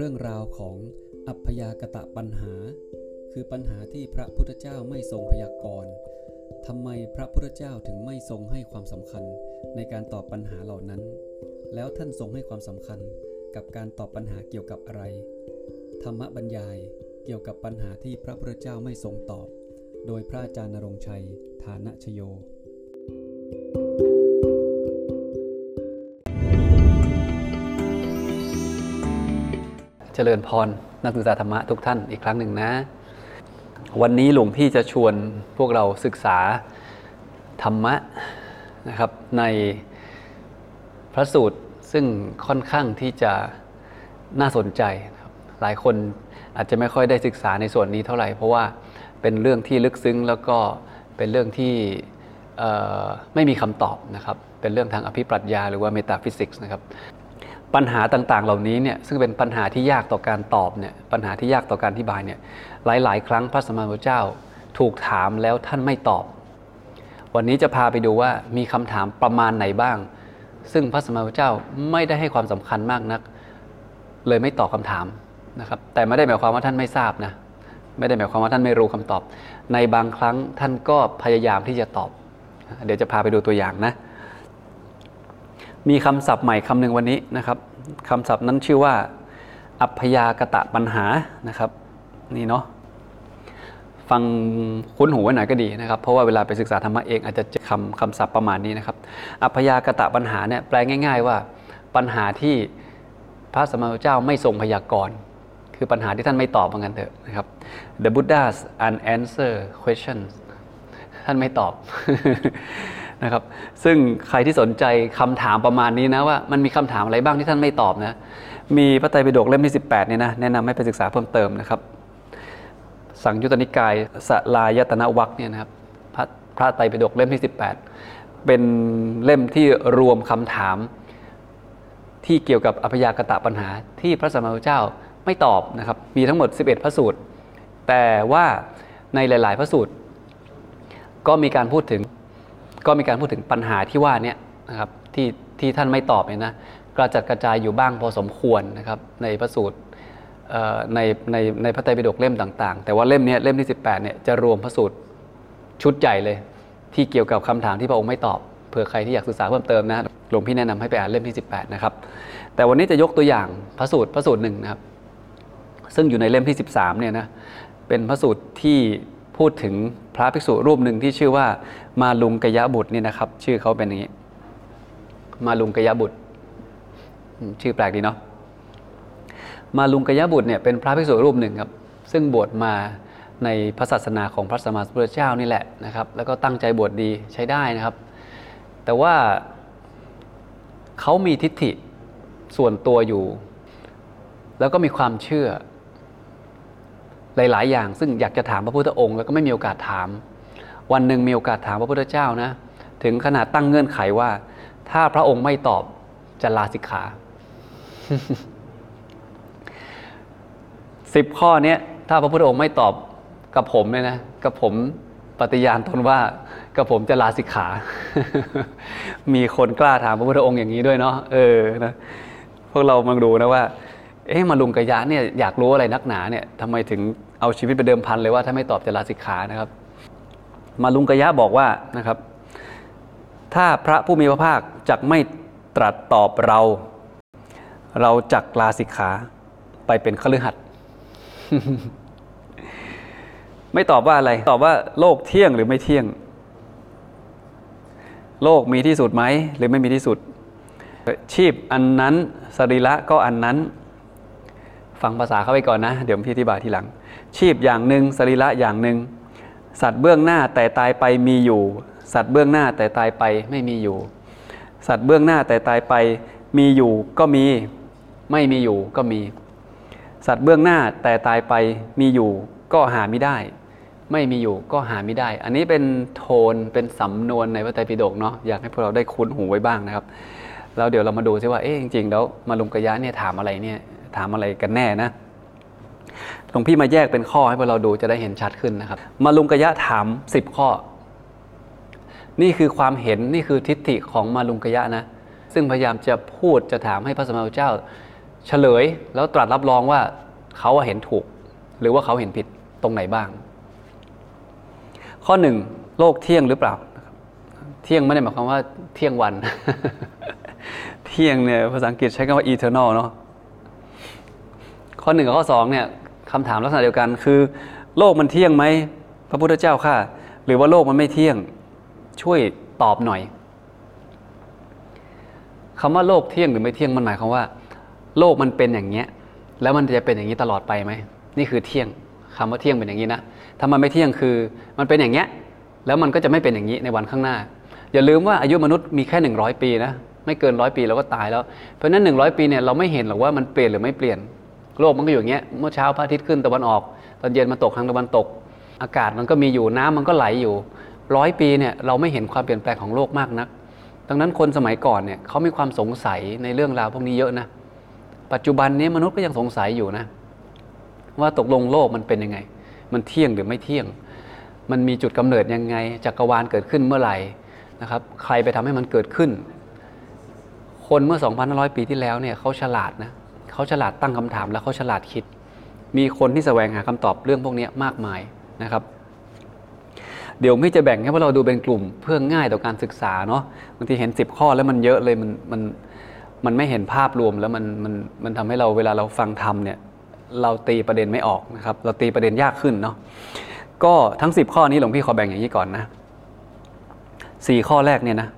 เรื่องราวของอัพยากตะปัญหา คือปัญหาที่พระพุทธเจ้าไม่ทรงพยากรณ์ทำไมพระพุทธเจ้าถึงไม่ทรงให้ความสำคัญในการตอบปัญหาเหล่านั้น แล้วท่านทรงให้ความสำคัญกับการตอบปัญหาเกี่ยวกับอะไร ธรรมบรรยายเกี่ยวกับปัญหาที่พระพุทธเจ้าไม่ทรงตอบ โดยพระอาจารย์นรงชัย ฐานะชโยเเจริญพร นักศึกษาธรรมะทุกท่านอีกครั้งหนึ่งนะ วันนี้หลวงพี่จะชวนพวกเราศึกษาธรรมะนะครับในพระสูตรซึ่งค่อนข้างที่จะน่าสนใจครับหลายคนอาจจะไม่ค่อยได้ศึกษาในส่วนนี้เท่าไหร่ เพราะว่าเป็นเรื่องที่ลึกซึ้งแล้วก็เป็นเรื่องที่ไม่มีคำตอบนะครับเป็นเรื่องทางอภิปรัชญาหรือว่า metaphysics นะครับ ปัญหาต่างๆ เหล่านี้เนี่ยซึ่งเป็นปัญหาที่ยากต่อการตอบเนี่ยปัญหาที่ยากต่อการอธิบายเนี่ยหลาย ๆ ครั้งพระสมมาพุทธเจ้าถูกถามแล้วท่านไม่ตอบ วันนี้จะพาไปดูว่ามีคำถามประมาณไหนบ้าง ซึ่งพระสมมาพุทธเจ้าไม่ได้ให้ความสำคัญมากนัก เลยไม่ตอบคำถามนะครับแต่ไม่ได้หมายความว่าท่านไม่ทราบนะไม่ได้หมายความว่าท่านไม่รู้คำตอบ ในบางครั้งท่านก็พยายามที่จะตอบ เดี๋ยวจะพาไปดูตัวอย่างนะ มีคำศัพท์ใหม่คำหนึ่งวันนี้นะครับคำศัพท์นั้นชื่อว่า อัพยากตะปัญหานะครับนี่เนาะฟังคุ้นหูไว้หน่อยก็ดีนะครับ เพราะว่าเวลาไปศึกษาธรรมะเองอาจจะเจอคำคำศัพท์ประมาณนี้นะครับ อัพยากตะปัญหาเนี่ยแปลง่าย ๆ ว่าปัญหาที่พระสมมาพุทธเจ้าไม่ทรงพยากรณ์คือปัญหาที่ท่านไม่ตอบเหมือนกันเถอะนะครับ The Buddha's unanswer questions ท่านไม่ตอบ นะครับ ซึ่งใครที่สนใจคำถามประมาณนี้นะว่ามันมีคำถามอะไรบ้างที่ท่านไม่ตอบนะ มีพระไตรปิฎกเล่มที่ 18เนี่ยนะแนะนำให้ไปศึกษาเพิ่มเติมนะครับ สังยุตตนิกายสลายตนวัคเนี่ยนะครับพระพระไตรปิฎกเล่มที่ 18 เป็นเล่มที่รวมคำถาม ที่เกี่ยวกับอภยากตะปัญหาที่พระสัมมาสัมพุทธเจ้าไม่ตอบนะครับ มีทั้งหมด 11 พระสูตร แต่ว่าในหลาย ๆ พระสูตร ก็มีการพูดถึง ก็มีการพูดถึงปัญหาที่ว่านี้นะครับที่ที่ท่านไม่ตอบเนี่ยนะกระจัดกระจายอยู่บ้างพอสมควรนะครับในพระสูตรในในในพระไตรปิฎกเล่มต่าง ๆ แต่ว่าเล่มนี้เล่มที่ 18เนี่ยจะรวมพระสูตรชุดใหญ่เลย ที่เกี่ยวกับคำถามที่พระองค์ไม่ตอบเผื่อใครที่อยากศึกษาเพิ่มเติมนะหลวงพี่แนะนำให้ไปอ่านเล่มที่ 18 นะครับ แต่วันนี้จะยกตัวอย่างพระสูตรพระสูตรหนึ่งนะครับ ซึ่งอยู่ในเล่มที่ 13เนี่ยนะเป็นพระสูตรที่พูดถึง ระภิกษุรูปหนึ่งที่ชื่อว่ามาลุงกยะบุตรนี่นะครับ ชื่อเขาเป็นอย่างนี้ มาลุงกยะบุตร ชื่อแปลกดีเนาะมาลุงกยะบุตรเนี่ยเป็นพระภิกษุรูปหนึ่งครับ ซึ่งบวชมาในพระศาสนาของพระสัมมาสัมพุทธเจ้านี่แหละนะครับ แล้วก็ตั้งใจบวชดีใช้ได้นะครับ แต่ว่าเขามีทิฏฐิส่วนตัวอยู่ แล้วก็มีความเชื่อ หลาย ๆ อย่าง ซึ่งอยากจะถามพระพุทธองค์แล้วก็ไม่มีโอกาสถาม วันหนึ่งมีโอกาสถามพระพุทธเจ้านะถึงขนาดตั้งเงื่อนไขว่า ถ้าพระองค์ไม่ตอบจะลาสิกขาสิบข้อเนี้ยถ้าพระพุทธองค์ไม่ตอบกับผมเนี่ยนะกับผมปฏิญาณตนว่ากับผมจะลาสิกขา มีคนกล้าถามพระพุทธองค์อย่างนี้ด้วยเนาะเออนะพวกเรามาดูนะว่า เอ๊ะมาลุงกะยะเนี่ยอยากรู้อะไรนักหนาเนี่ยทำไมถึง เอาชีวิตไปเดิมพันเลยว่าถ้าไม่ตอบจะลาสิกขานะครับ มาลุงกะยะบอกว่านะครับ ถ้าพระผู้มีพระภาคจักไม่ตรัสตอบเรา เราจักลาสิกขาไปเป็นคฤหัสถ์ไม่ตอบว่าอะไร ตอบว่าโลกเที่ยงหรือไม่เที่ยง โลกมีที่สุดไหมหรือไม่มีที่สุด ชีพอันนั้นสรีระก็อันนั้น ฟังภาษาเข้าไปก่อนนะ เดี๋ยวพี่อธิบายทีหลัง ชีพอย่างหนึ่งสรีระอย่างหนึ่งสัตว์เบื้องหน้าแต่ตายไปมีอยู่ สัตว์เบื้องหน้าแต่ตายไปไม่มีอยู่ สัตว์เบื้องหน้าแต่ตายไปมีอยู่ก็มี ไม่มีอยู่ก็มี สัตว์เบื้องหน้าแต่ตายไปมีอยู่ก็หาไม่ได้ ไม่มีอยู่ก็หาไม่ได้ อันนี้เป็นโทนเป็นสำนวนในพระไตรปิฎกเนาะอยากให้พวกเราได้คุ้นหูไว้บ้างนะครับแล้วเดี๋ยวเรามาดูซิว่าเอ๊ะจริงๆแล้วมาลุงกะยะเนี่ยถามอะไรเนี่ยถามอะไรกันแน่นะ หลวงพี่มาแยกเป็นข้อให้พวกเราดูจะได้เห็นชัดขึ้นนะครับ มาลุงกะยะถามสิบข้อ นี่คือความเห็นนี่คือทิฏฐิของมาลุงกะยะนะ ซึ่งพยายามจะพูดจะถามให้พระสมมาพุทธเจ้า เฉลยแล้วตรัสรับรองว่าเขาเห็นถูก หรือว่าเขาเห็นผิดตรงไหนบ้าง ข้อหนึ่งโลกเที่ยงหรือเปล่า เที่ยงไม่ได้หมายความว่าเที่ยงวัน เที่ยงเนี่ยภาษาอังกฤษใช้คำว่า eternal เนาะข้อหนึ่งกับข้อสองเนี่ย คำถามลักษณะเดียวกันคือ โลกมันเที่ยงไหมพระพุทธเจ้าค่ะ หรือว่าโลกมันไม่เที่ยงช่วยตอบหน่อยคำว่าโลกเที่ยงหรือไม่เที่ยงมันหมายความว่า โลกมันเป็นอย่างเงี้ยแล้วมันจะเป็นอย่างนี้ตลอดไปไหมนี่คือเที่ยงคำว่าเที่ยงเป็นอย่างนี้นะถ้ามันไม่เที่ยงคือมันเป็นอย่างเงี้ยแล้วมันก็จะไม่เป็นอย่างนี้ในวันข้างหน้า อย่าลืมว่าอายุมนุษย์มีแค่หนึ่งร้อยปีนะไม่เกินร้อยปีเราก็ตายแล้ว เพราะนั้นหนึ่งร้อยปีเนี่ยเราไม่เห็นหรอกว่ามันเปลี่ยนหรือไม่เปลี่ยน โลกมันก็อยู่อย่างเงี้ยเมื่อเช้าพระอาทิตย์ขึ้นตะวันออก ตอนเย็นมาตกทางตะวันตก อากาศมันก็มีอยู่น้ำมันก็ไหลอยู่ร้อยปีเนี่ยเราไม่เห็นความเปลี่ยนแปลงของโลกมากนัก ดังนั้นคนสมัยก่อนเนี่ยเขามีความสงสัยในเรื่องราวพวกนี้เยอะนะ ปัจจุบันนี้มนุษย์ก็ยังสงสัยอยู่นะ ว่าตกลงโลกมันเป็นยังไง มันเที่ยงหรือไม่เที่ยง มันมีจุดกำเนิดยังไงจักรวาลเกิดขึ้นเมื่อไหร่นะครับ ใครไปทำให้มันเกิดขึ้น คนเมื่อ 2,500 ปีที่แล้วเนี่ยเขาฉลาดนะ เขาฉลาดตั้งคำถามแล้วเขาฉลาดคิด มีคนที่แสวงหาคำตอบเรื่องพวกนี้มากมายนะครับ เดี๋ยวไม่จะแบ่งให้พวกเราดูเป็นกลุ่มเพื่อง่ายต่อการศึกษาเนาะบางทีเห็น 10 ข้อแล้วมันเยอะเลยมันมันมันไม่เห็นภาพรวมแล้วมันมันมันทำให้เราเวลาเราฟังทำเนี่ยเราตีประเด็นไม่ออกนะครับ เราตีประเด็นยากขึ้นเนาะก็ทั้ง 10 ข้อนี้หลวงพี่ขอแบ่งอย่างนี้ก่อนนะสี่ข้อแรกเนี่ยนะ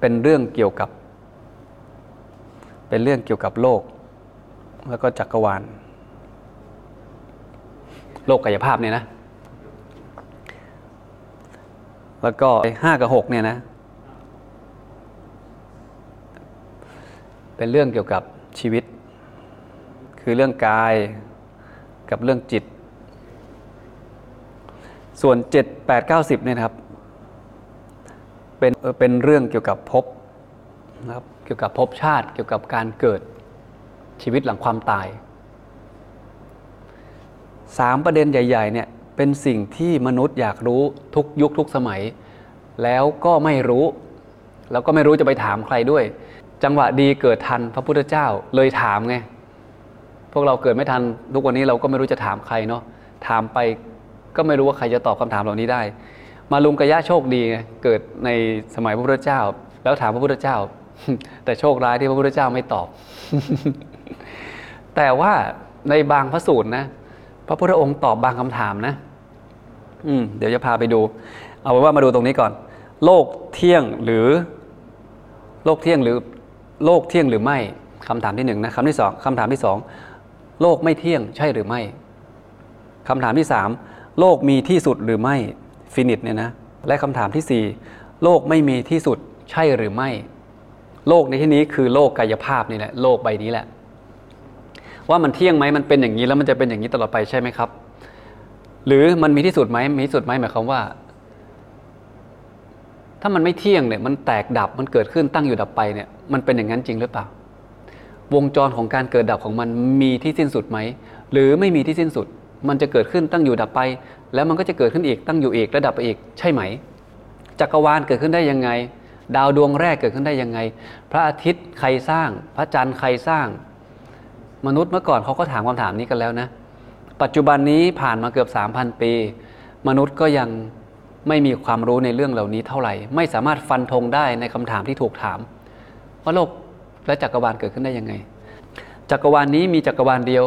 เป็นเรื่องเกี่ยวกับ เป็นเรื่องเกี่ยวกับโลก แล้วก็จักรวาล โลกกายภาพเนี่ยนะ แล้วก็ห้ากับหกเนี่ยนะ เป็นเรื่องเกี่ยวกับชีวิต คือเรื่องกายกับเรื่องจิต ส่วนเจ็ดแปดเก้าสิบเนี่ยครับ เป็นเป็นเรื่องเกี่ยวกับภพนะครับ กี่ยวกับภพชาติ เกี่ยวกับการเกิดชีวิตหลังความตายสามประเด็นใหญ่ๆเนี่ยเป็นสิ่งที่มนุษย์อยากรู้ทุกยุคทุกสมัย แล้วก็ไม่รู้ แล้วก็ไม่รู้จะไปถามใครด้วย จังหวะดีเกิดทันพระพุทธเจ้าเลยถามไงพวกเราเกิดไม่ทันทุกวันนี้เราก็ไม่รู้จะถามใครเนาะถามไปก็ไม่รู้ว่าใครจะตอบคำถามเหล่านี้ได้ มาลุงกะยะโชคดีไงเกิดในสมัยพระพุทธเจ้า แล้วถามพระพุทธเจ้า แต่โชคร้ายที่พระพุทธเจ้าไม่ตอบ แต่ว่าในบางพระสูตรนะ พระพุทธองค์ตอบบางคำถามนะ อืม เดี๋ยวจะพาไปดู เอาเป็นว่ามาดูตรงนี้ก่อน โลกเที่ยงหรือ โลกเที่ยงหรือ โลกเที่ยงหรือไม่คำถามที่หนึ่งนะคำที่สองคำถามที่สองโลกไม่เที่ยงใช่หรือไม่คำถามที่สามโลกมีที่สุดหรือไม่ฟินิตเนี่ยนะ และคำถามที่สี่โลกไม่มีที่สุดใช่หรือไม่ โลกในที่นี้คือโลกกายภาพนี่แหละโลกใบนี้แหละ ว่ามันเที่ยงไหมมันเป็นอย่างนี้แล้วมันจะเป็นอย่างนี้ตลอดไปใช่ไหมครับ หรือมันมีที่สุดไหมมีที่สุดไหมหมายความว่า ถ้ามันไม่เที่ยงเนี่ย มันแตกดับมันเกิดขึ้นตั้งอยู่ดับไปเนี่ย มันเป็นอย่างนั้นจริงหรือเปล่า วงจรของการเกิดดับของมันมีที่สิ้นสุดไหมหรือไม่มีที่สิ้นสุด มันจะเกิดขึ้นตั้งอยู่ดับไป แล้วมันก็จะเกิดขึ้นอีกตั้งอยู่อีกและดับไปอีกใช่ไหมจักรวาลเกิดขึ้นได้ยังไง ดาวดวงแรกเกิดขึ้นได้ยังไง พระอาทิตย์ใครสร้าง พระจันทร์ใครสร้าง มนุษย์เมื่อก่อนเขาก็ถามคำถามนี้กันแล้วนะ ปัจจุบันนี้ผ่านมาเกือบ 3,000 ปี มนุษย์ก็ยังไม่มีความรู้ในเรื่องเหล่านี้เท่าไหร่ ไม่สามารถฟันธงได้ในคำถามที่ถูกถามว่าโลกและจักรวาลเกิดขึ้นได้ยังไง จักรวาลนนี้มีจักรวาลเดียว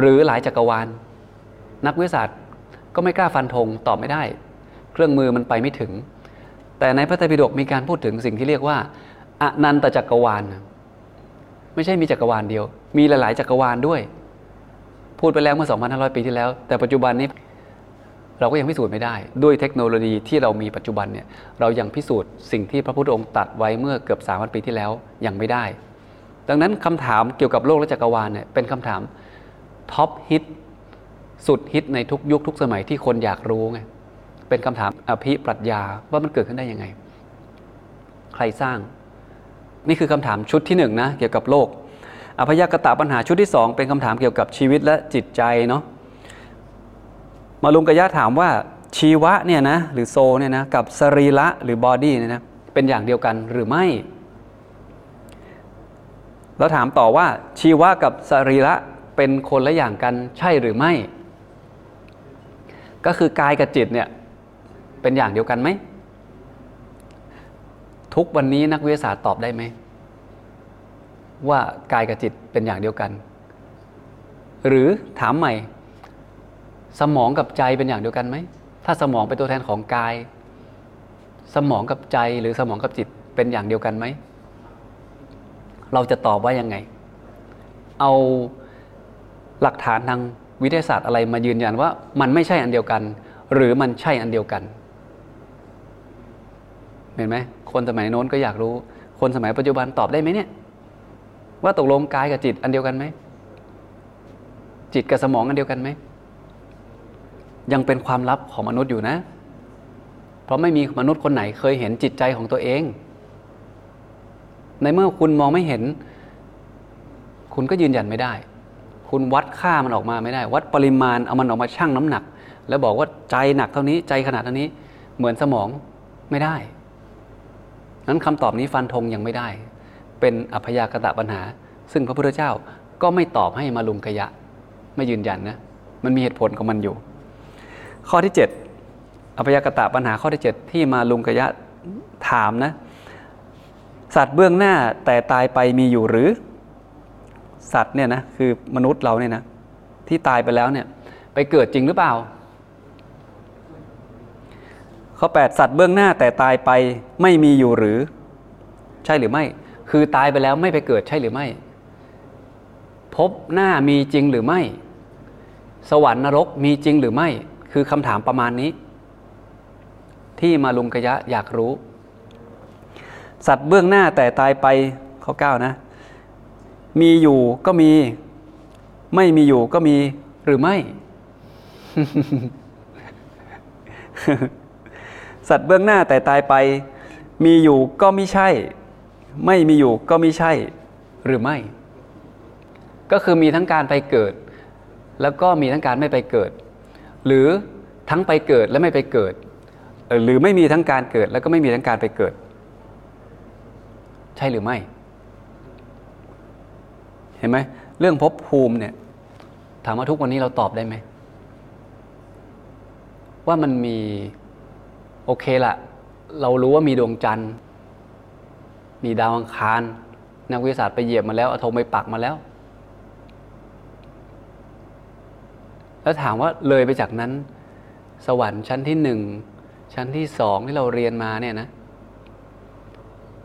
หรือหลายจักรวาล นักวิทยาศาสตร์ก็ไม่กล้าฟันธงตอบไม่ได้ เครื่องมือมันไปไม่ถึง แต่ในพระไตรปิฎกมีการพูดถึงสิ่งที่เรียกว่าอนันตจักรวาล ไม่ใช่มีจักรวาลเดียว มีหลาย ๆ จักรวาลด้วย พูดไปแล้วเมื่อ 2,500 ปีที่แล้ว แต่ปัจจุบันนี้เราก็ยังพิสูจน์ไม่ได้ ด้วยเทคโนโลยีที่เรามีปัจจุบันเนี่ยเรายังพิสูจน์สิ่งที่พระพุทธองค์ตรัสไว้เมื่อเกือบ3,000 ปีที่แล้วยังไม่ได้ ดังนั้นคำถามเกี่ยวกับโลกและจักรวาลเนี่ยเป็นคำถามท็อปฮิตสุดฮิตในทุกยุคทุกสมัยที่คนอยากรู้ไง เป็นคำถามอภิปรัชญาว่ามันเกิดขึ้นได้ยังไง ใครสร้าง นี่คือคำถามชุดที่หนึ่งนะเกี่ยวกับโลกอพยกตะปัญหาชุดที่สองเป็นคำถามเกี่ยวกับชีวิตและจิตใจเนาะมาลุงกะยะถามว่าชีวะเนี่ยนะหรือโซเนี่ยนะกับสรีระหรือบอดี้เนี่ยนะเป็นอย่างเดียวกันหรือไม่ แล้วถามต่อว่าชีวะกับสรีระเป็นคนละอย่างกันใช่หรือไม่ ก็คือกายกับจิตเนี่ย เป็นอย่างเดียวกันไหม ทุกวันนี้นักวิทยาศาสตร์ตอบได้ไหม ว่ากายกับจิตเป็นอย่างเดียวกัน หรือถามใหม่ สมองกับใจเป็นอย่างเดียวกันไหม ถ้าสมองเป็นตัวแทนของกาย สมองกับใจหรือสมองกับจิตเป็นอย่างเดียวกันไหม เราจะตอบว่ายังไง เอาหลักฐานทางวิทยาศาสตร์อะไรมายืนยันว่ามันไม่ใช่อันเดียวกัน หรือมันใช่อันเดียวกัน เห็นไหมคนสมัยโน้นก็อยากรู้ คนสมัยปัจจุบันตอบได้ไหมเนี่ย ว่าตกลงกายกับจิตอันเดียวกันไหมจิตกับสมองอันเดียวกันไหมยังเป็นความลับของมนุษย์อยู่นะ เพราะไม่มีมนุษย์คนไหนเคยเห็นจิตใจของตัวเอง ในเมื่อคุณมองไม่เห็น คุณก็ยืนยันไม่ได้ คุณวัดค่ามันออกมาไม่ได้ วัดปริมาณเอามันออกมาชั่งน้ำหนัก แล้วบอกว่าใจหนักเท่านี้ใจขนาดเท่านี้เหมือนสมองไม่ได้ นั้นคำตอบนี้ฟันธงยังไม่ได้ เป็นอัพยากตะปัญหา ซึ่งพระพุทธเจ้าก็ไม่ตอบให้มาลุงกยะ ไม่ยืนยันนะ มันมีเหตุผลของมันอยู่ ข้อที่ 7 อัพยากตะปัญหาข้อที่ 7 ที่มาลุงกยะถามนะ สัตว์เบื้องหน้าแต่ตายไปมีอยู่หรือ สัตว์เนี่ยนะคือมนุษย์เราเนี่ยนะที่ตายไปแล้วเนี่ยไปเกิดจริงหรือเปล่า ข้อ 8 สัตว์เบื้องหน้าแต่ตายไปไม่มีอยู่หรือ ใช่หรือไม่ คือตายไปแล้วไม่ไปเกิดใช่หรือไม่พบหน้ามีจริงหรือไม่ สวรรค์นรกมีจริงหรือไม่ คือคำถามประมาณนี้ ที่มาลุงกยะอยากรู้ สัตว์เบื้องหน้าแต่ตายไปข้อเก้านะ มีอยู่ก็มี ไม่มีอยู่ก็มีหรือไม่ สัตว์เบื้องหน้าแต่ตายไป มีอยู่ก็ไม่ใช่ ไม่มีอยู่ก็ไม่ใช่หรือไม่ ก็คือมีทั้งการไปเกิด แล้วก็มีทั้งการไม่ไปเกิด หรือทั้งไปเกิดและไม่ไปเกิด หรือไม่มีทั้งการเกิด แล้วก็ไม่มีทั้งการไปเกิด ใช่หรือไม่ เห็นไหมเรื่องภพภูมิเนี่ยถามว่าทุกวันนี้เราตอบได้ไหมว่ามันมี โอเคละเรารู้ว่ามีดวงจันทร์ มีดาวอังคาร นักวิทยาศาสตร์ไปเหยียบมาแล้วอะโทมไปปักมาแล้ว แล้วถามว่าเลยไปจากนั้น สวรรค์ชั้นที่หนึ่งชั้นที่สองที่เราเรียนมาเนี่ยนะ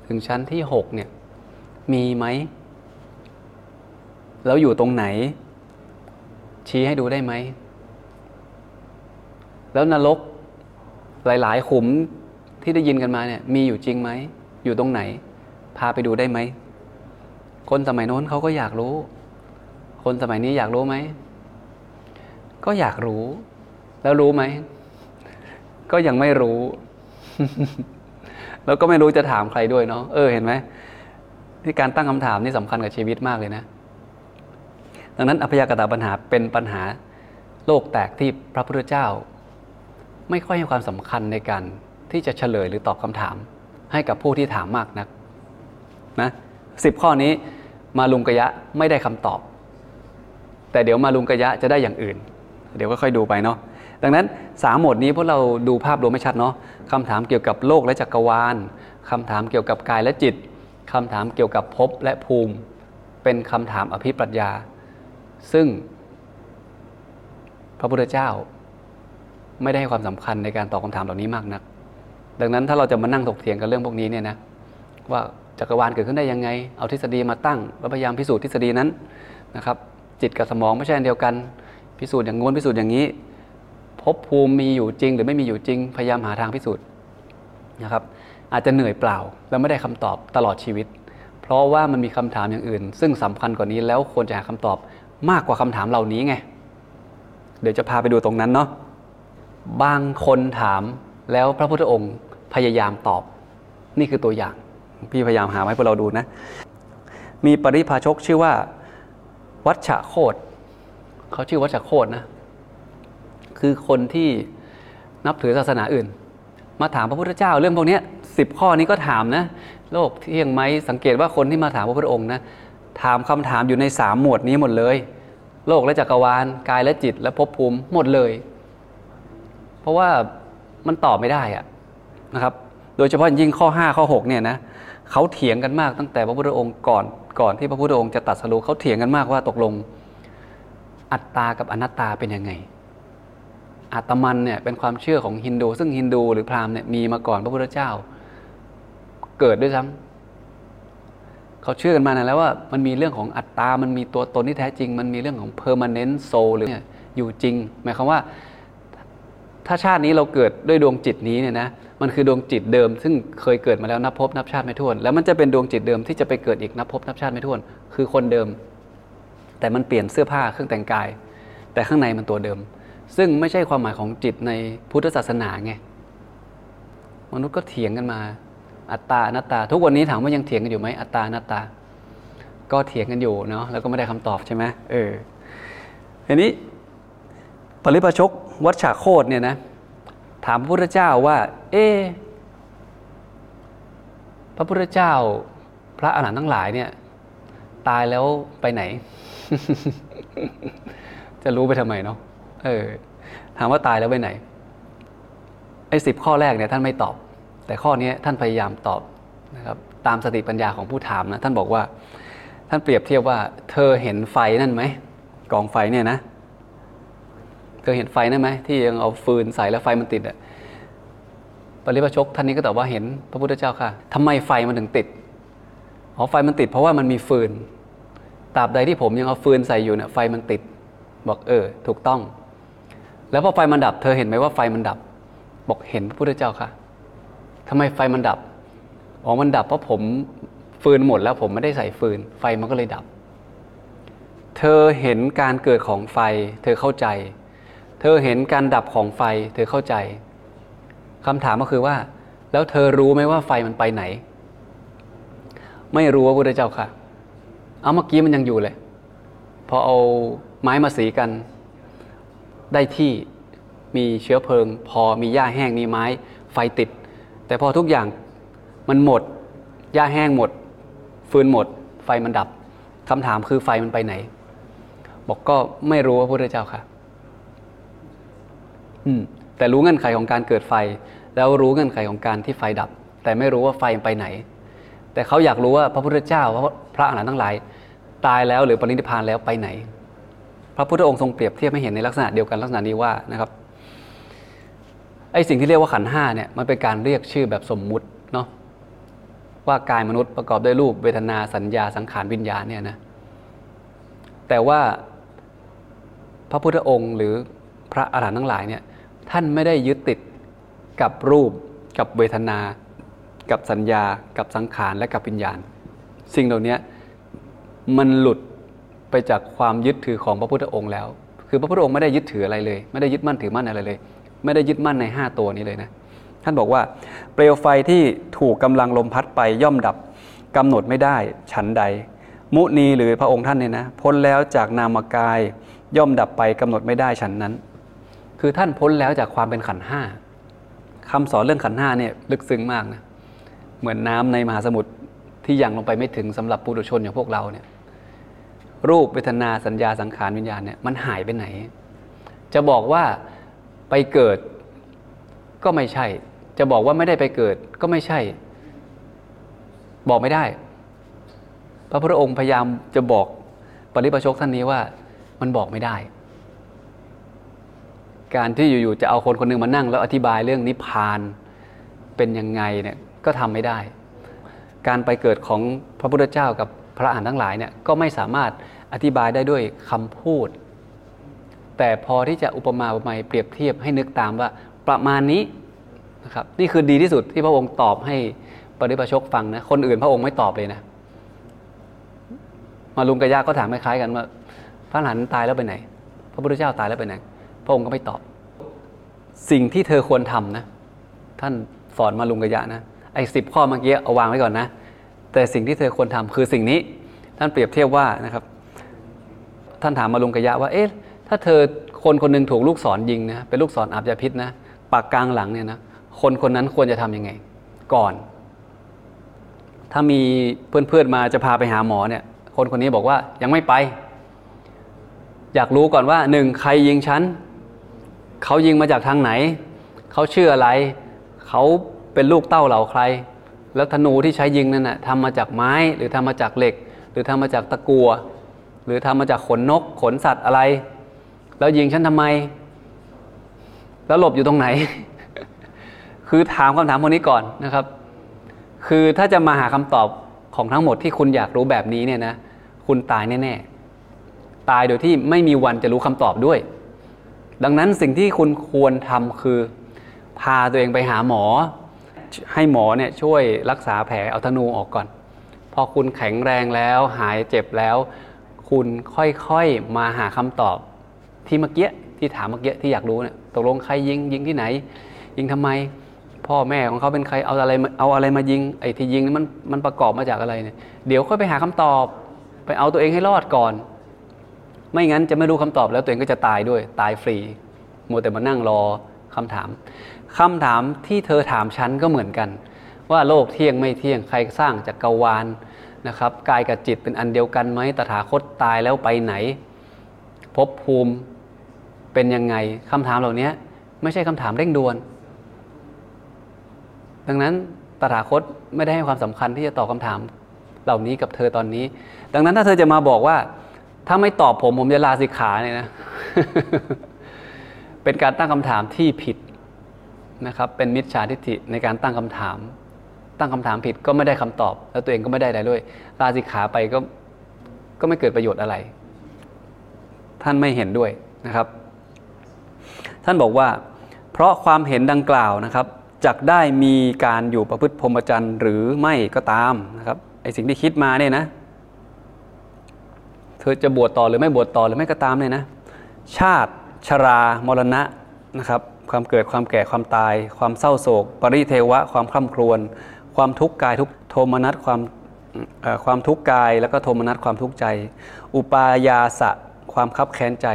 ถึงชั้นที่หกเนี่ย มีไหมแล้วอยู่ตรงไหน ชี้ให้ดูได้ไหม แล้วนรก หลาย ๆ ขุมที่ได้ยินกันมาเนี่ยมีอยู่จริงไหม อยู่ตรงไหน พาไปดูได้ไหม คนสมัยโน้นเขาก็อยากรู้ คนสมัยนี้อยากรู้ไหม ก็อยากรู้ แล้วรู้ไหม ก็ยังไม่รู้ แล้วก็ไม่รู้จะถามใครด้วยเนาะเออเห็นไหมที่การตั้งคำถามนี่สำคัญกับชีวิตมากเลยนะ ดังนั้นอพยากตาปัญหาเป็นปัญหาโลกแตกที่พระพุทธเจ้า ไม่ค่อยให้ความสำคัญในการที่จะเฉลยหรือตอบคำถาม ให้กับผู้ที่ถามมากนักนะสิบข้อนี้มาลุงกะยะไม่ได้คำตอบ แต่เดี๋ยวมาลุงกะยะจะได้อย่างอื่น เดี๋ยวก็ค่อยดูไปเนาะดังนั้นสามหมวดนี้พวกเราดูภาพรวมไม่ชัดเนาะคำถามเกี่ยวกับโลกและจักรวาลคำถามเกี่ยวกับกายและจิตคำถามเกี่ยวกับภพและภูมิ เป็นคำถามอภิปรัชญา ซึ่งพระพุทธเจ้า ไม่ได้ให้ความสำคัญในการตอบคำถามเหล่านี้มากนัก ดังนั้นถ้าเราจะมานั่งถกเถียงกันเรื่องพวกนี้เนี่ยนะว่าจักรวาลเกิดขึ้นได้ยังไง เอาทฤษฎีมาตั้งแล้วพยายามพิสูจน์ทฤษฎีนั้นนะครับ จิตกับสมองไม่ใช่อันเดียวกัน พิสูจน์อย่างงวนพิสูจน์อย่างนี้ภพภูมิมีอยู่จริง หรือไม่มีอยู่จริง พยายามหาทางพิสูจน์นะครับอาจจะเหนื่อยเปล่าและไม่ได้คำตอบตลอดชีวิต เพราะว่ามันมีคำถามอย่างอื่น ซึ่งสำคัญกว่านี้แล้วควรจะหาคำตอบมากกว่าคำถามเหล่านี้ไง เดี๋ยวจะพาไปดูตรงนั้นเนาะ บางคนถามแล้วพระพุทธองค์พยายามตอบ นี่คือตัวอย่าง พี่พยายามหามาให้พวกเราดูนะ มีปริพาชกชื่อว่า วัชชะโคดเขาชื่อวัชชะโคดนะ คือคนที่นับถือศาสนาอื่น มาถามพระพุทธเจ้า เรื่องพวกนี้สิบข้อนี้ก็ถามนะ โลกเที่ยงไหมสังเกตว่าคนที่มาถามพระพุทธองค์นะถามคำถามอยู่ในสามหมวดนี้หมดเลย โลกและจักรวาลกายและจิตและภพภูมิหมดเลย เพราะว่ามันตอบไม่ได้อะนะครับ โดยเฉพาะยิ่งข้อ 5 ข้อ6เนี่ยนะเขาเถียงกันมากตั้งแต่พระพุทธองค์ก่อนก่อนที่พระพุทธองค์จะตรัสรู้เขาเถียงกันมากว่าตกลง อัตตากับอนัตตาเป็นยังไงอัตมันเนี่ยเป็นความเชื่อของฮินดู ซึ่งฮินดูหรือพราหมณ์เนี่ยมีมาก่อนพระพุทธเจ้า เกิดด้วยซ้ำเขาเชื่อกันมานานแล้วว่ามันมีเรื่องของอัตตา มันมีตัวตนที่แท้จริง มันมีเรื่องของ permanent soul หรืออยู่จริง หมายความว่า ถ้าชาตินี้เราเกิดด้วยดวงจิตนี้เนี่ยนะมันคือดวงจิตเดิม ซึ่งเคยเกิดมาแล้วนับพบนับชาติไม่ถ้วน แล้วมันจะเป็นดวงจิตเดิมที่จะไปเกิดอีกนับพบนับชาติไม่ถ้วน คือคนเดิม แต่มันเปลี่ยนเสื้อผ้าเครื่องแต่งกาย แต่ข้างในมันตัวเดิม ซึ่งไม่ใช่ความหมายของจิตในพุทธศาสนาไงมนุษย์ก็เถียงกันมา อัตตาอนัตตา ทุกวันนี้ถามว่ายังเถียงกันอยู่ไหมอัตตาอนัตตา ก็เถียงกันอยู่เนาะแล้วก็ไม่ได้คำตอบใช่ไหมเออทีนี้ ปริพชกวัชชาโคดเนี่ยนะถามพระพุทธเจ้าว่า เอ พระพุทธเจ้า พระอรหันต์ทั้งหลายเนี่ย ตายแล้วไปไหน จะรู้ไปทำไมเนาะเออ ถามว่าตายแล้วไปไหนไอ้สิบข้อแรกเนี่ยท่านไม่ตอบ แต่ข้อนี้ท่านพยายามตอบนะครับ ตามสติปัญญาของผู้ถามนะท่านบอกว่า ท่านเปรียบเทียบว่า เธอเห็นไฟนั่นไหมกองไฟเนี่ยนะ เคยเห็นไฟนั่นไหมที่ยังเอาฟืนใส่แล้วไฟมันติดอะปริพชกท่านนี้ก็ตอบว่าเห็นพระพุทธเจ้าค่ะทำไมไฟมันถึงติดอ๋อไฟมันติด เพราะว่ามันมีฟืนตราบใดที่ผมยังเอาฟืนใส่อยู่เนี่ยไฟมันติด บอกเออ ถูกต้อง แล้วพอไฟมันดับ เธอเห็นไหมว่าไฟมันดับ บอกเห็นพระพุทธเจ้าค่ะทำไมไฟมันดับอ๋อมันดับเพราะผมฟืนหมดแล้วผมไม่ได้ใส่ฟืน ไฟมันก็เลยดับ เธอเห็นการเกิดของไฟ เธอเข้าใจ เธอเห็นการดับของไฟ เธอเข้าใจคำถามก็คือว่า แล้วเธอรู้ไหมว่าไฟมันไปไหน ไม่รู้ว่าพุทธเจ้าค่ะ เอาเมื่อกี้มันยังอยู่เลย พอเอาไม้มาสีกัน ได้ที่มีเชื้อเพลิง พอมีหญ้าแห้งมีไม้ไฟติด แต่พอทุกอย่างมันหมดหญ้าแห้งหมด ฟืนหมด ไฟมันดับคำถามคือไฟมันไปไหน บอกก็ไม่รู้ว่าพระพุทธเจ้าค่ะ แต่รู้เงื่อนไขของการเกิดไฟ แล้วรู้เงื่อนไขของการที่ไฟดับ แต่ไม่รู้ว่าไฟไปไหน แต่เขาอยากรู้ว่าพระพุทธเจ้าพระอรหันต์ทั้งหลาย ตายแล้วหรือปรินิพพานแล้วไปไหน พระพุทธองค์ทรงเปรียบเทียบให้เห็นในลักษณะเดียวกันลักษณะนี้ว่านะครับไอ้สิ่งที่เรียกว่าขันห้าเนี่ยมันเป็นการเรียกชื่อแบบสมมุติเนาะว่ากายมนุษย์ประกอบด้วยรูปเวทนาสัญญาสังขารวิญญาณเนี่ยนะแต่ว่าพระพุทธองค์หรือพระอรหันต์ทั้งหลายเนี่ย ท่านไม่ได้ยึดติดกับรูป กับเวทนา กับสัญญา กับสังขารและกับวิญญาณ สิ่งเหล่านี้มันหลุดไปจากความยึดถือของพระพุทธองค์แล้ว คือพระพุทธองค์ไม่ได้ยึดถืออะไรเลย ไม่ได้ยึดมั่นถือมั่นอะไรเลย ไม่ได้ยึดมั่นใน 5 ตัวนี้เลยนะ ท่านบอกว่า เปลวไฟที่ถูกกำลังลมพัดไปย่อมดับกำหนดไม่ได้ฉันใด มุนีหรือพระองค์ท่านเนี่ยนะพ้นแล้วจากนามกายย่อมดับไปกำหนดไม่ได้ฉันนั้น คือท่านพ้นแล้วจากความเป็นขันห้าคำสอนเรื่องขันห้าเนี่ยลึกซึ้งมากนะเหมือนน้ำในมหาสมุทรที่ยังลงไปไม่ถึงสำหรับปุถุชนอย่างพวกเราเนี่ยรูปเวทนาสัญญาสังขารวิญญาณเนี่ยมันหายไปไหน จะบอกว่าไปเกิดก็ไม่ใช่ จะบอกว่าไม่ได้ไปเกิดก็ไม่ใช่ บอกไม่ได้ พระพุทธองค์พยายามจะบอกปริปชกท่านนี้ว่ามันบอกไม่ได้ การที่อยู่ๆจะเอาคนคนหนึงมานั่ง แล้วอธิบายเรื่องนิพพานเป็นยังไงเนี่ยก็ทำไม่ได้ การไปเกิดของพระพุทธเจ้ากับพระอรหันต์ทั้งหลายเนี่ยก็ไม่สามารถอธิบายได้ด้วยคำพูด แต่พอที่จะอุปมาอุปไมยเปรียบเทียบให้นึกตามว่าประมาณนี้นะครับนี่คือดีที่สุดที่พระองค์ตอบให้ปริพชกฟังนะคนอื่นพระองค์ไม่ตอบเลยนะ มาลุงกะยาก็ถามคล้ายๆกันว่า พระอรหันต์ตายแล้วไปไหน พระพุทธเจ้าตายแล้วไปไหน พระองค์ก็ไม่ตอบ สิ่งที่เธอควรทำนะ ท่านสอนมาลุงกะยะนะไอ้สิบข้อเมื่อกี้เอาวางไว้ก่อนนะ แต่สิ่งที่เธอควรทำคือสิ่งนี้ ท่านเปรียบเทียบว่านะครับ ท่านถามมาลุงกะยะว่า เอ๊ะ ถ้าเธอคนคนหนึ่งถูกลูกศรยิงนะ เป็นลูกศรอาบยาพิษนะ ปากกลางหลังเนี่ยนะ คนคนนั้นควรจะทํำยังไง ก่อน ถ้ามีเพื่อนๆมาจะพาไปหาหมอเนี่ย คนคนนี้บอกว่ายังไม่ไป อยากรู้ก่อนว่าหนึ่งใครยิงฉัน เขายิงมาจากทางไหน เขาชื่ออะไร เขาเป็นลูกเต้าเหล่าใคร แล้วธนูที่ใช้ยิงนั่นนะทำมาจากไม้หรือทำมาจากเหล็ก หรือทำมาจากตะกัว หรือทำมาจากขนนกขนสัตว์อะไร แล้วยิงฉันทำไม แล้วหลบอยู่ตรงไหน คือถามคำถามพวกนี้ก่อนนะครับ คือถ้าจะมาหาคำตอบของทั้งหมดที่คุณอยากรู้แบบนี้เนี่ยนะ คุณตายแน่ๆ ตายโดยที่ไม่มีวันจะรู้คำตอบด้วย ดังนั้นสิ่งที่คุณควรทำคือ พาตัวเองไปหาหมอ ให้หมอเนี่ยช่วยรักษาแผลเอาธนูออกก่อน พอคุณแข็งแรงแล้วหายเจ็บแล้ว คุณค่อยๆมาหาคำตอบที่เมื่อกี้ที่ถามเมื่อกี้ที่อยากรู้เนี่ยตกลงใครยิงยิงที่ไหน ยิงทำไม พ่อแม่ของเขาเป็นใครเอาอะไรเอาอะไรมายิงไอ้ที่ยิงมันมันประกอบมาจากอะไรเนี่ยเดี๋ยวค่อยไปหาคำตอบ ไปเอาตัวเองให้รอดก่อน ไม่งั้นจะไม่รู้คำตอบแล้วตัวเองก็จะตายด้วยตายฟรีมัวแต่มานั่งรอคำถามคำถามที่เธอถามฉันก็เหมือนกัน ว่าโลกเที่ยงไม่เที่ยงใครสร้างจักกรวาลนะครับกายกับจิตเป็นอันเดียวกันไหมตถาคตตายแล้วไปไหนภพภูมิเป็นยังไงคำถามเหล่านี้ไม่ใช่คำถามเร่งด่วน ดังนั้นตถาคตไม่ได้ให้ความสำคัญที่จะตอบคำถามเหล่านี้กับเธอตอนนี้ ดังนั้นถ้าเธอจะมาบอกว่า ถ้าไม่ตอบผมผมจะลาสิกขาเนี่ยนะ เป็นการตั้งคำถามที่ผิดนะครับ เป็นมิจฉาทิฏฐิในการตั้งคำถาม ตั้งคำถามผิดก็ไม่ได้คำตอบ แล้วตัวเองก็ไม่ได้อะไรด้วย ลาสิกขาไปก็ก็ไม่เกิดประโยชน์อะไร ท่านไม่เห็นด้วยนะครับ ท่านบอกว่า เพราะความเห็นดังกล่าวนะครับจักได้มีการอยู่ประพฤติพรหมจรรย์หรือไม่ก็ตามนะครับไอสิ่งที่คิดมาเนี่ยนะ เธอจะบวชต่อหรือไม่บวชต่อหรือไม่ก็ตามเนี่ยนะ ชาติชรามรณะนะครับความเกิดความแก่ความตาย ความเศร้าโศก ปริเทวะ ความคร่ำครวญความทุกข์กายทุกโทมนัสความความทุกข์กาย แล้วก็โทมนัสความทุกข์ใจ อุปายาสะความคับแค้นใจ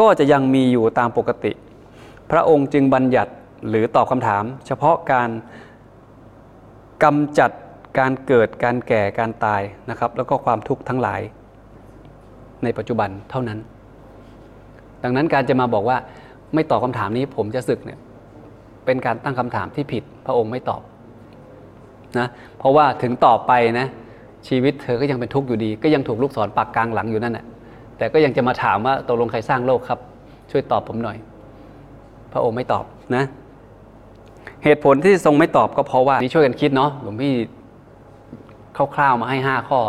ก็จะยังมีอยู่ตามปกติ พระองค์จึงบัญญัติหรือตอบคำถาม เฉพาะการกำจัดการเกิดการแก่การตายนะครับ แล้วก็ความทุกข์ทั้งหลาย ในปัจจุบันเท่านั้น ดังนั้นการจะมาบอกว่าไม่ตอบคำถามนี้ผมจะศึกเนี่ยเป็นการตั้งคำถามที่ผิดพระองค์ไม่ตอบนะเพราะว่าถึงตอบไปนะชีวิตเธอก็ยังเป็นทุกข์อยู่ดี ก็ยังถูกลูกศรปักกลางหลังอยู่นั่นแหละแต่ก็ยังจะมาถามว่าตกลงใครสร้างโลกครับ ช่วยตอบผมหน่อย พระองค์ไม่ตอบนะ เหตุผลที่ทรงไม่ตอบก็เพราะว่านี่ช่วยกันคิดเนาะหลวงพี่คร่าวๆมาให้ห้าข้อ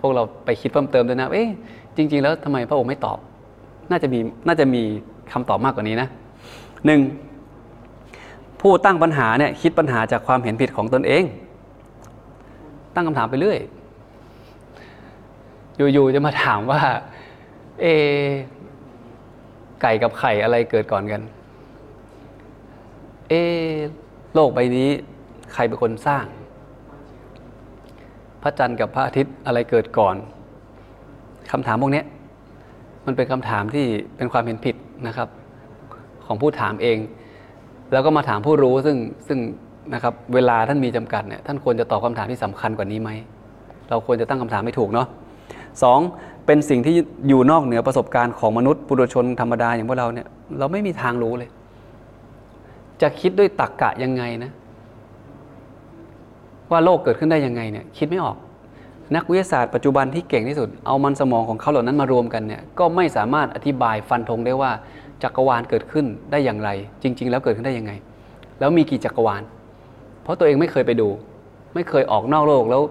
พวกเราไปคิดเพิ่มเติมด้วยนะเอ๊ะ จริง ๆ แล้วทำไมพระองค์ไม่ตอบ น่าจะมีน่าจะมีคำตอบมากกว่านี้นะหนึ่งผู้ตั้งปัญหาเนี่ยคิดปัญหาจากความเห็นผิดของตนเอง ตั้งคำถามไปเรื่อย อยู่ๆจะมาถามว่า เอ ไก่กับไข่อะไรเกิดก่อนกัน เอ โลกใบนี้ ใครเป็นคนสร้าง พระจันทร์กับพระอาทิตย์อะไรเกิดก่อน คำถามพวกนี้มันเป็นคำถามที่เป็นความเห็นผิดนะครับ ของผู้ถามเอง แล้วก็มาถามผู้รู้ซึ่งซึ่งนะครับเวลาท่านมีจำกัดเนี่ยท่านควรจะตอบคำถามที่สำคัญกว่านี้ไหม เราควรจะตั้งคำถามให้ถูกเนาะสองเป็นสิ่งที่อยู่นอกเหนือประสบการณ์ของมนุษย์ปุถุชนธรรมดาอย่างพวกเราเนี่ยเราไม่มีทางรู้เลย จะคิดด้วยตรรกกะยังไงนะ ว่าโลกเกิดขึ้นได้ยังไงเนี่ยคิดไม่ออก นักวิทยาศาสตร์ปัจจุบันที่เก่งที่สุด เอามันสมองของเขาเหล่านั้นมารวมกันเนี่ยก็ไม่สามารถอธิบายฟันธงได้ว่าจักรวาลเกิดขึ้นได้อย่างไร จริง ๆ แล้วเกิดขึ้นได้ยังไง แล้วมีกี่จักรวาล เพราะตัวเองไม่เคยไปดู ไม่เคยออกนอกโลกแล้ว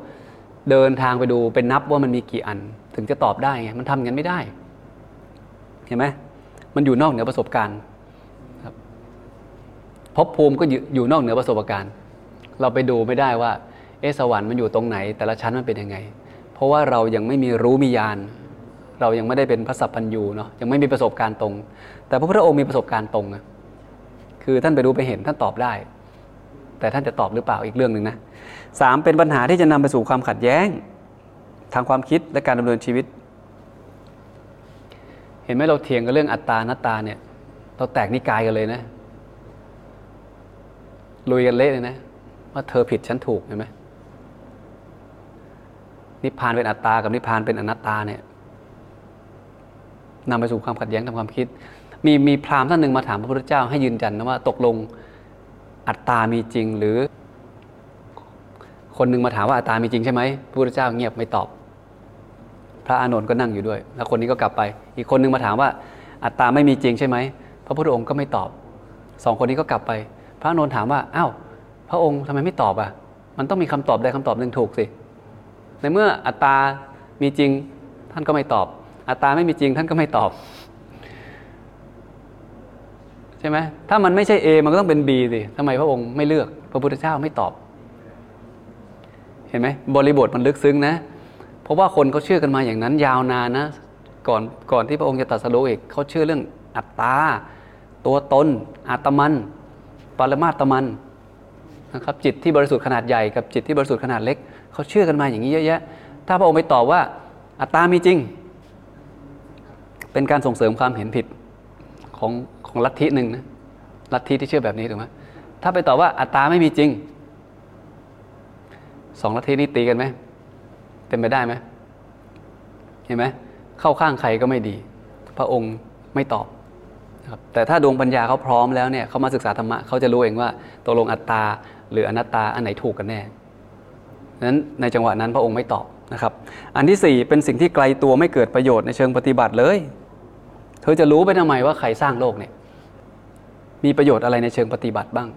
เดินทางไปดูเป็นนับว่ามันมีกี่อัน ถึงจะตอบได้ไงมันทำงั้นไม่ได้ เห็นไหมมันอยู่นอกเหนือประสบการณ์ครับภพภูมิก็อยู่นอกเหนือประสบการณ์ เราไปดูไม่ได้ว่า เอสวรรค์มันอยู่ตรงไหน แต่ละชั้นมันเป็นยังไง เพราะว่าเรายังไม่มีรู้มีญาณเรายังไม่ได้เป็นพระสัพพัญญูเนาะยังไม่มีประสบการณ์ตรง แต่พระพุทธองค์มีประสบการณ์ตรงนะคือท่านไปดูไปเห็นท่านตอบได้ แต่ท่านจะตอบหรือเปล่าอีกเรื่องหนึ่งนะสามเป็นปัญหาที่จะนำไปสู่ความขัดแย้ง ทางความคิดและการดำเนินชีวิต เห็นไหมเราเถียงกันเรื่องอัตตานัตตาเนี่ย เราแตกนิกายกันเลยนะลุยกันเละเลยนะว่าเธอผิดฉันถูกเห็นไหม นิพพานเป็นอัตตา กับนิพพานเป็นอนัตตาเนี่ยนำไปสู่ความขัดแย้งทางความคิด มีมีพราหมณ์ท่านหนึ่งมาถามพระพุทธเจ้าให้ยืนยันนะว่าตกลงอัตตามีจริงหรือ คนหนึ่งมาถามว่าอัตตามีจริงใช่ไหมพระพุทธเจ้าเงียบไม่ตอบ พระอานนท์ก็นั่งอยู่ด้วย แล้วคนนี้ก็กลับไป อีกคนหนึ่งมาถามว่า อัตตาไม่มีจริงใช่ไหมพระพุทธองค์ก็ไม่ตอบสองคนนี้ก็กลับไป พระอานนท์ถามว่าอ้าวพระองค์ทำไมไม่ตอบอะ มันต้องมีคำตอบใดคำตอบหนึ่งถูกสิ ในเมื่ออัตตามีจริงท่านก็ไม่ตอบ อัตตาไม่มีจริงท่านก็ไม่ตอบ ใช่ไหมถ้ามันไม่ใช่ A มันก็ต้องเป็น B สิทำไมพระองค์ไม่เลือก พระพุทธเจ้าไม่ตอบ เห็นไหมบริบทมันลึกซึ้งนะ เพราะว่าคนเขาเชื่อกันมาอย่างนั้นยาวนานนะ ก่อนก่อนที่พระองค์จะตรัสรู้อีกเขาเชื่อเรื่องอัตตา ตัวตนอาตมัน ปรมาตมันนะครับจิตที่บริสุทธิ์ขนาดใหญ่กับจิตที่บริสุทธิ์ขนาดเล็ก เขาเชื่อกันมาอย่างนี้เยอะแยะ ถ้าพระองค์ไปตอบว่าอัตตามีจริง เป็นการส่งเสริมความเห็นผิดของของลัทธิหนึ่งนะลัทธิที่เชื่อแบบนี้ถูกไหมถ้าไปตอบว่าอัตตาไม่มีจริงสองลัทธินี้ตีกันไหมเป็นไปได้ไหมเห็นไหมเข้าข้างใครก็ไม่ดี พระองค์ไม่ตอบนะครับแต่ถ้าดวงปัญญาเขาพร้อมแล้วเนี่ยเขามาศึกษาธรรมะเขาจะรู้เองว่าตกลงอัตตา หรืออนัตตาอันไหนถูกกันแน่ นั้นในจังหวะนั้นพระองค์ไม่ตอบนะครับอันที่สี่เป็นสิ่งที่ไกลตัวไม่เกิดประโยชน์ในเชิงปฏิบัติเลย เธอจะรู้ไปทำไมว่าใครสร้างโลกเนี่ยมีประโยชน์อะไรในเชิงปฏิบัติบ้าง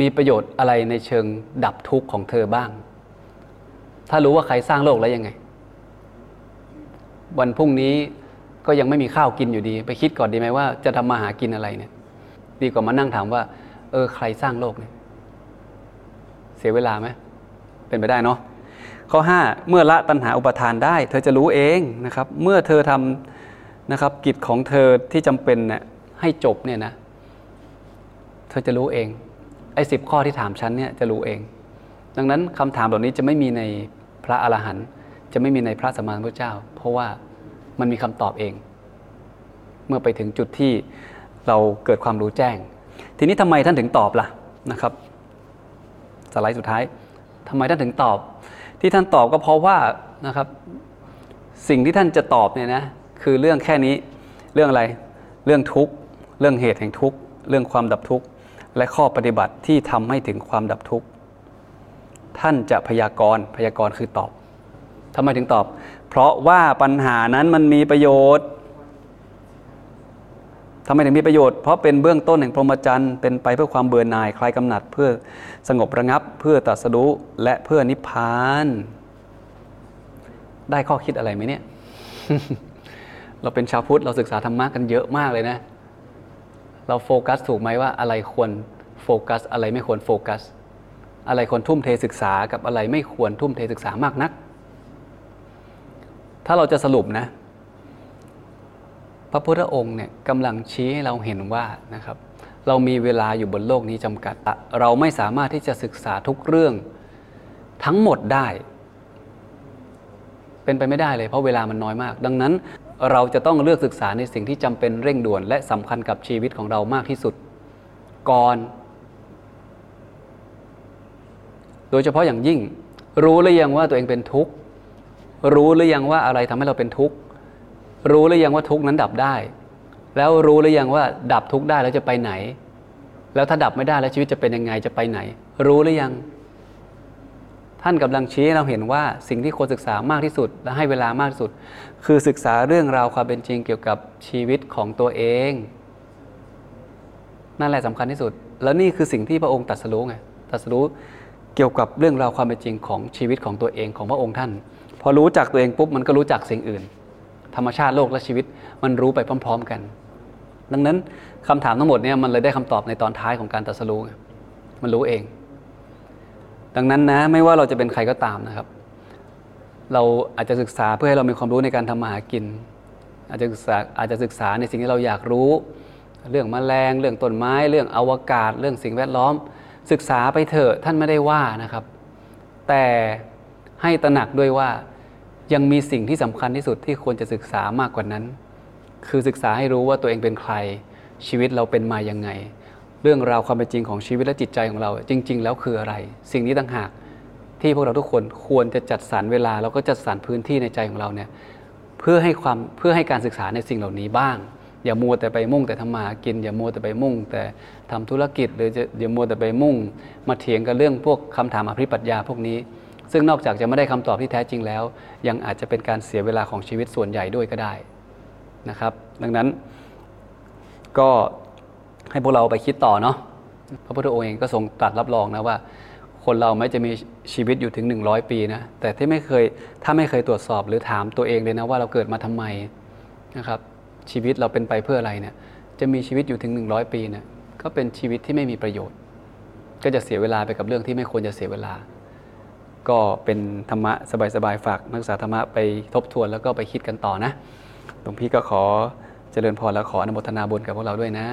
มีประโยชน์อะไรในเชิงดับทุกข์ของเธอบ้าง ถ้ารู้ว่าใครสร้างโลกแล้วยังไง วันพรุ่งนี้ก็ยังไม่มีข้าวกินอยู่ดี ไปคิดก่อนดีไหมว่าจะทำมาหากินอะไรเนี่ย ดีกว่ามานั่งถามว่า เออใครสร้างโลกเนี่ย เสียเวลาไหม เป็นไปได้เนาะข้อ 5 เมื่อละตัณหาอุปทานได้ เธอจะรู้เองนะครับ เมื่อเธอทำนะครับกิจของเธอที่จำเป็นเนี่ยให้จบเนี่ยนะ เธอจะรู้เองไอ้สิบข้อที่ถามฉันเนี่ยจะรู้เอง ดังนั้นคำถามเหล่านี้จะไม่มีในพระอรหันต์จะไม่มีในพระสมมาพุทธเจ้า เพราะว่ามันมีคำตอบเอง เมื่อไปถึงจุดที่เราเกิดความรู้แจ้ง ทีนี้ทำไมท่านถึงตอบล่ะนะครับ สไลด์สุดท้าย ทำไมท่านถึงตอบ ที่ท่านตอบก็เพราะว่านะครับ สิ่งที่ท่านจะตอบเนี่ยนะคือเรื่องแค่นี้เรื่องอะไรเรื่องทุกข์เรื่องเหตุแห่งทุกข์เรื่องความดับทุกข์และข้อปฏิบัติที่ทำให้ถึงความดับทุกข์ท่านจะพยากรณ์พยากรณ์คือตอบทำไมถึงตอบ เพราะว่าปัญหานั้นมันมีประโยชน์ ทำไมถึงมีประโยชน์ เพราะเป็นเบื้องต้นแห่งพรหมจรรย์ เป็นไปเพื่อความเบื่อหน่าย คลายกำหนัด เพื่อสงบระงับ เพื่อตรัสรู้และเพื่อนิพพาน ได้ข้อคิดอะไรไหมเนี่ย เราเป็นชาวพุทธ เราศึกษาธรรมะกันเยอะมากเลยนะ เราโฟกัสถูกไหมว่าอะไรควรโฟกัส อะไรไม่ควรโฟกัส อะไรควรทุ่มเทศึกษากับอะไรไม่ควรทุ่มเทศึกษามากนัก ถ้าเราจะสรุปนะ พระพุทธองค์เนี่ยกำลังชี้ให้เราเห็นว่านะครับ เรามีเวลาอยู่บนโลกนี้จำกัด เราไม่สามารถที่จะศึกษาทุกเรื่องทั้งหมดได้ เป็นไปไม่ได้เลยเพราะเวลามันน้อยมาก ดังนั้นเราจะต้องเลือกศึกษาในสิ่งที่จำเป็นเร่งด่วน และสำคัญกับชีวิตของเรามากที่สุด ก่อน โดยเฉพาะอย่างยิ่ง รู้หรือยังว่าตัวเองเป็นทุกข์ รู้หรือยังว่าอะไรทำให้เราเป็นทุกข์ รู้หรือยังว่าทุกนั้นดับได้ แล้วรู้หรือยังว่าดับทุกได้แล้วจะไปไหน แล้วถ้าดับไม่ได้แล้วชีวิตจะเป็นยังไงจะไปไหน รู้หรือยัง ท่านกำลังชี้ให้เราเห็นว่าสิ่งที่ควรศึกษามากที่สุด และให้เวลามากที่สุด คือศึกษาเรื่องราวความเป็นจริงเกี่ยวกับชีวิตของตัวเอง นั่นแหละสำคัญที่สุด แล้วนี่คือสิ่งที่พระองค์ตรัสรู้ไงตรัสรู้เกี่ยวกับเรื่องราวความเป็นจริงของชีวิตของตัวเองของพระองค์ท่าน พอรู้จักตัวเองปุ๊บมันก็รู้จักสิ่งอื่น ธรรมชาติโลกและชีวิตมันรู้ไปพร้อม ๆ กัน ดังนั้นคำถามทั้งหมดเนี่ยมันเลยได้คำตอบในตอนท้ายของการตรัสรู้มันรู้เอง ดังนั้นนะไม่ว่าเราจะเป็นใครก็ตามนะครับ เราอาจจะศึกษาเพื่อให้เรามีความรู้ในการทำมาหากิน อาจจะศึกษาอาจจะศึกษาในสิ่งที่เราอยากรู้ เรื่องมแมลง เรื่องต้นไม้ เรื่องอวกาศ เรื่องสิ่งแวดล้อม ศึกษาไปเถอะท่านไม่ได้ว่านะครับ แต่ให้ตระหนักด้วยว่า ยังมีสิ่งที่สำคัญที่สุดที่ควรจะศึกษามากกว่านั้น คือศึกษาให้รู้ว่าตัวเองเป็นใคร ชีวิตเราเป็นมายังไง เรื่องราวความเป็นจริงของชีวิตและจิตใจของเรา จริง ๆ แล้วคืออะไร สิ่งนี้ต่างหากที่พวกเราทุกคนควรจะจัดสรรเวลาแล้วก็จัดสรรพื้นที่ในใจของเราเนี่ยเพื่อให้ความเพื่อให้การศึกษาในสิ่งเหล่านี้บ้าง อย่ามัวแต่ไปมุ่งแต่ทำมากิน อย่ามัวแต่ไปมุ่ง แต่ทำธุรกิจหรือจะอย่ามัวแต่ไปมุ่ง มาเถียงกันเรื่องพวกคำถามอภิปรัชญาพวกนี้ ซึ่งนอกจากจะไม่ได้คำตอบที่แท้จริงแล้ว ยังอาจจะเป็นการเสียเวลาของชีวิตส่วนใหญ่ด้วยก็ได้นะครับ ดังนั้นก็ให้พวกเราไปคิดต่อเนาะพระพุทธองค์เองก็ทรงตรัสรับรองนะว่า คนเราไม่จะมีชีวิตอยู่ถึง 100 ปีนะแต่ที่ไม่เคยถ้าไม่เคยตรวจสอบหรือถามตัวเองเลยนะว่าเราเกิดมาทำไมนะครับ ชีวิตเราเป็นไปเพื่ออะไรเนี่ยจะมีชีวิตอยู่ถึง 100 ปีเนี่ยก็เป็นชีวิตที่ไม่มีประโยชน์ ก็จะเสียเวลาไปกับเรื่องที่ไม่ควรจะเสียเวลา ก็เป็นธรรมะสบายๆฝากนักศึกษาธรรมะไปทบทวนแล้วก็ไปคิดกันต่อนะหลวงพี่ก็ขอเจริญพรและขออนุโมทนาบุญกับพวกเราด้วยนะ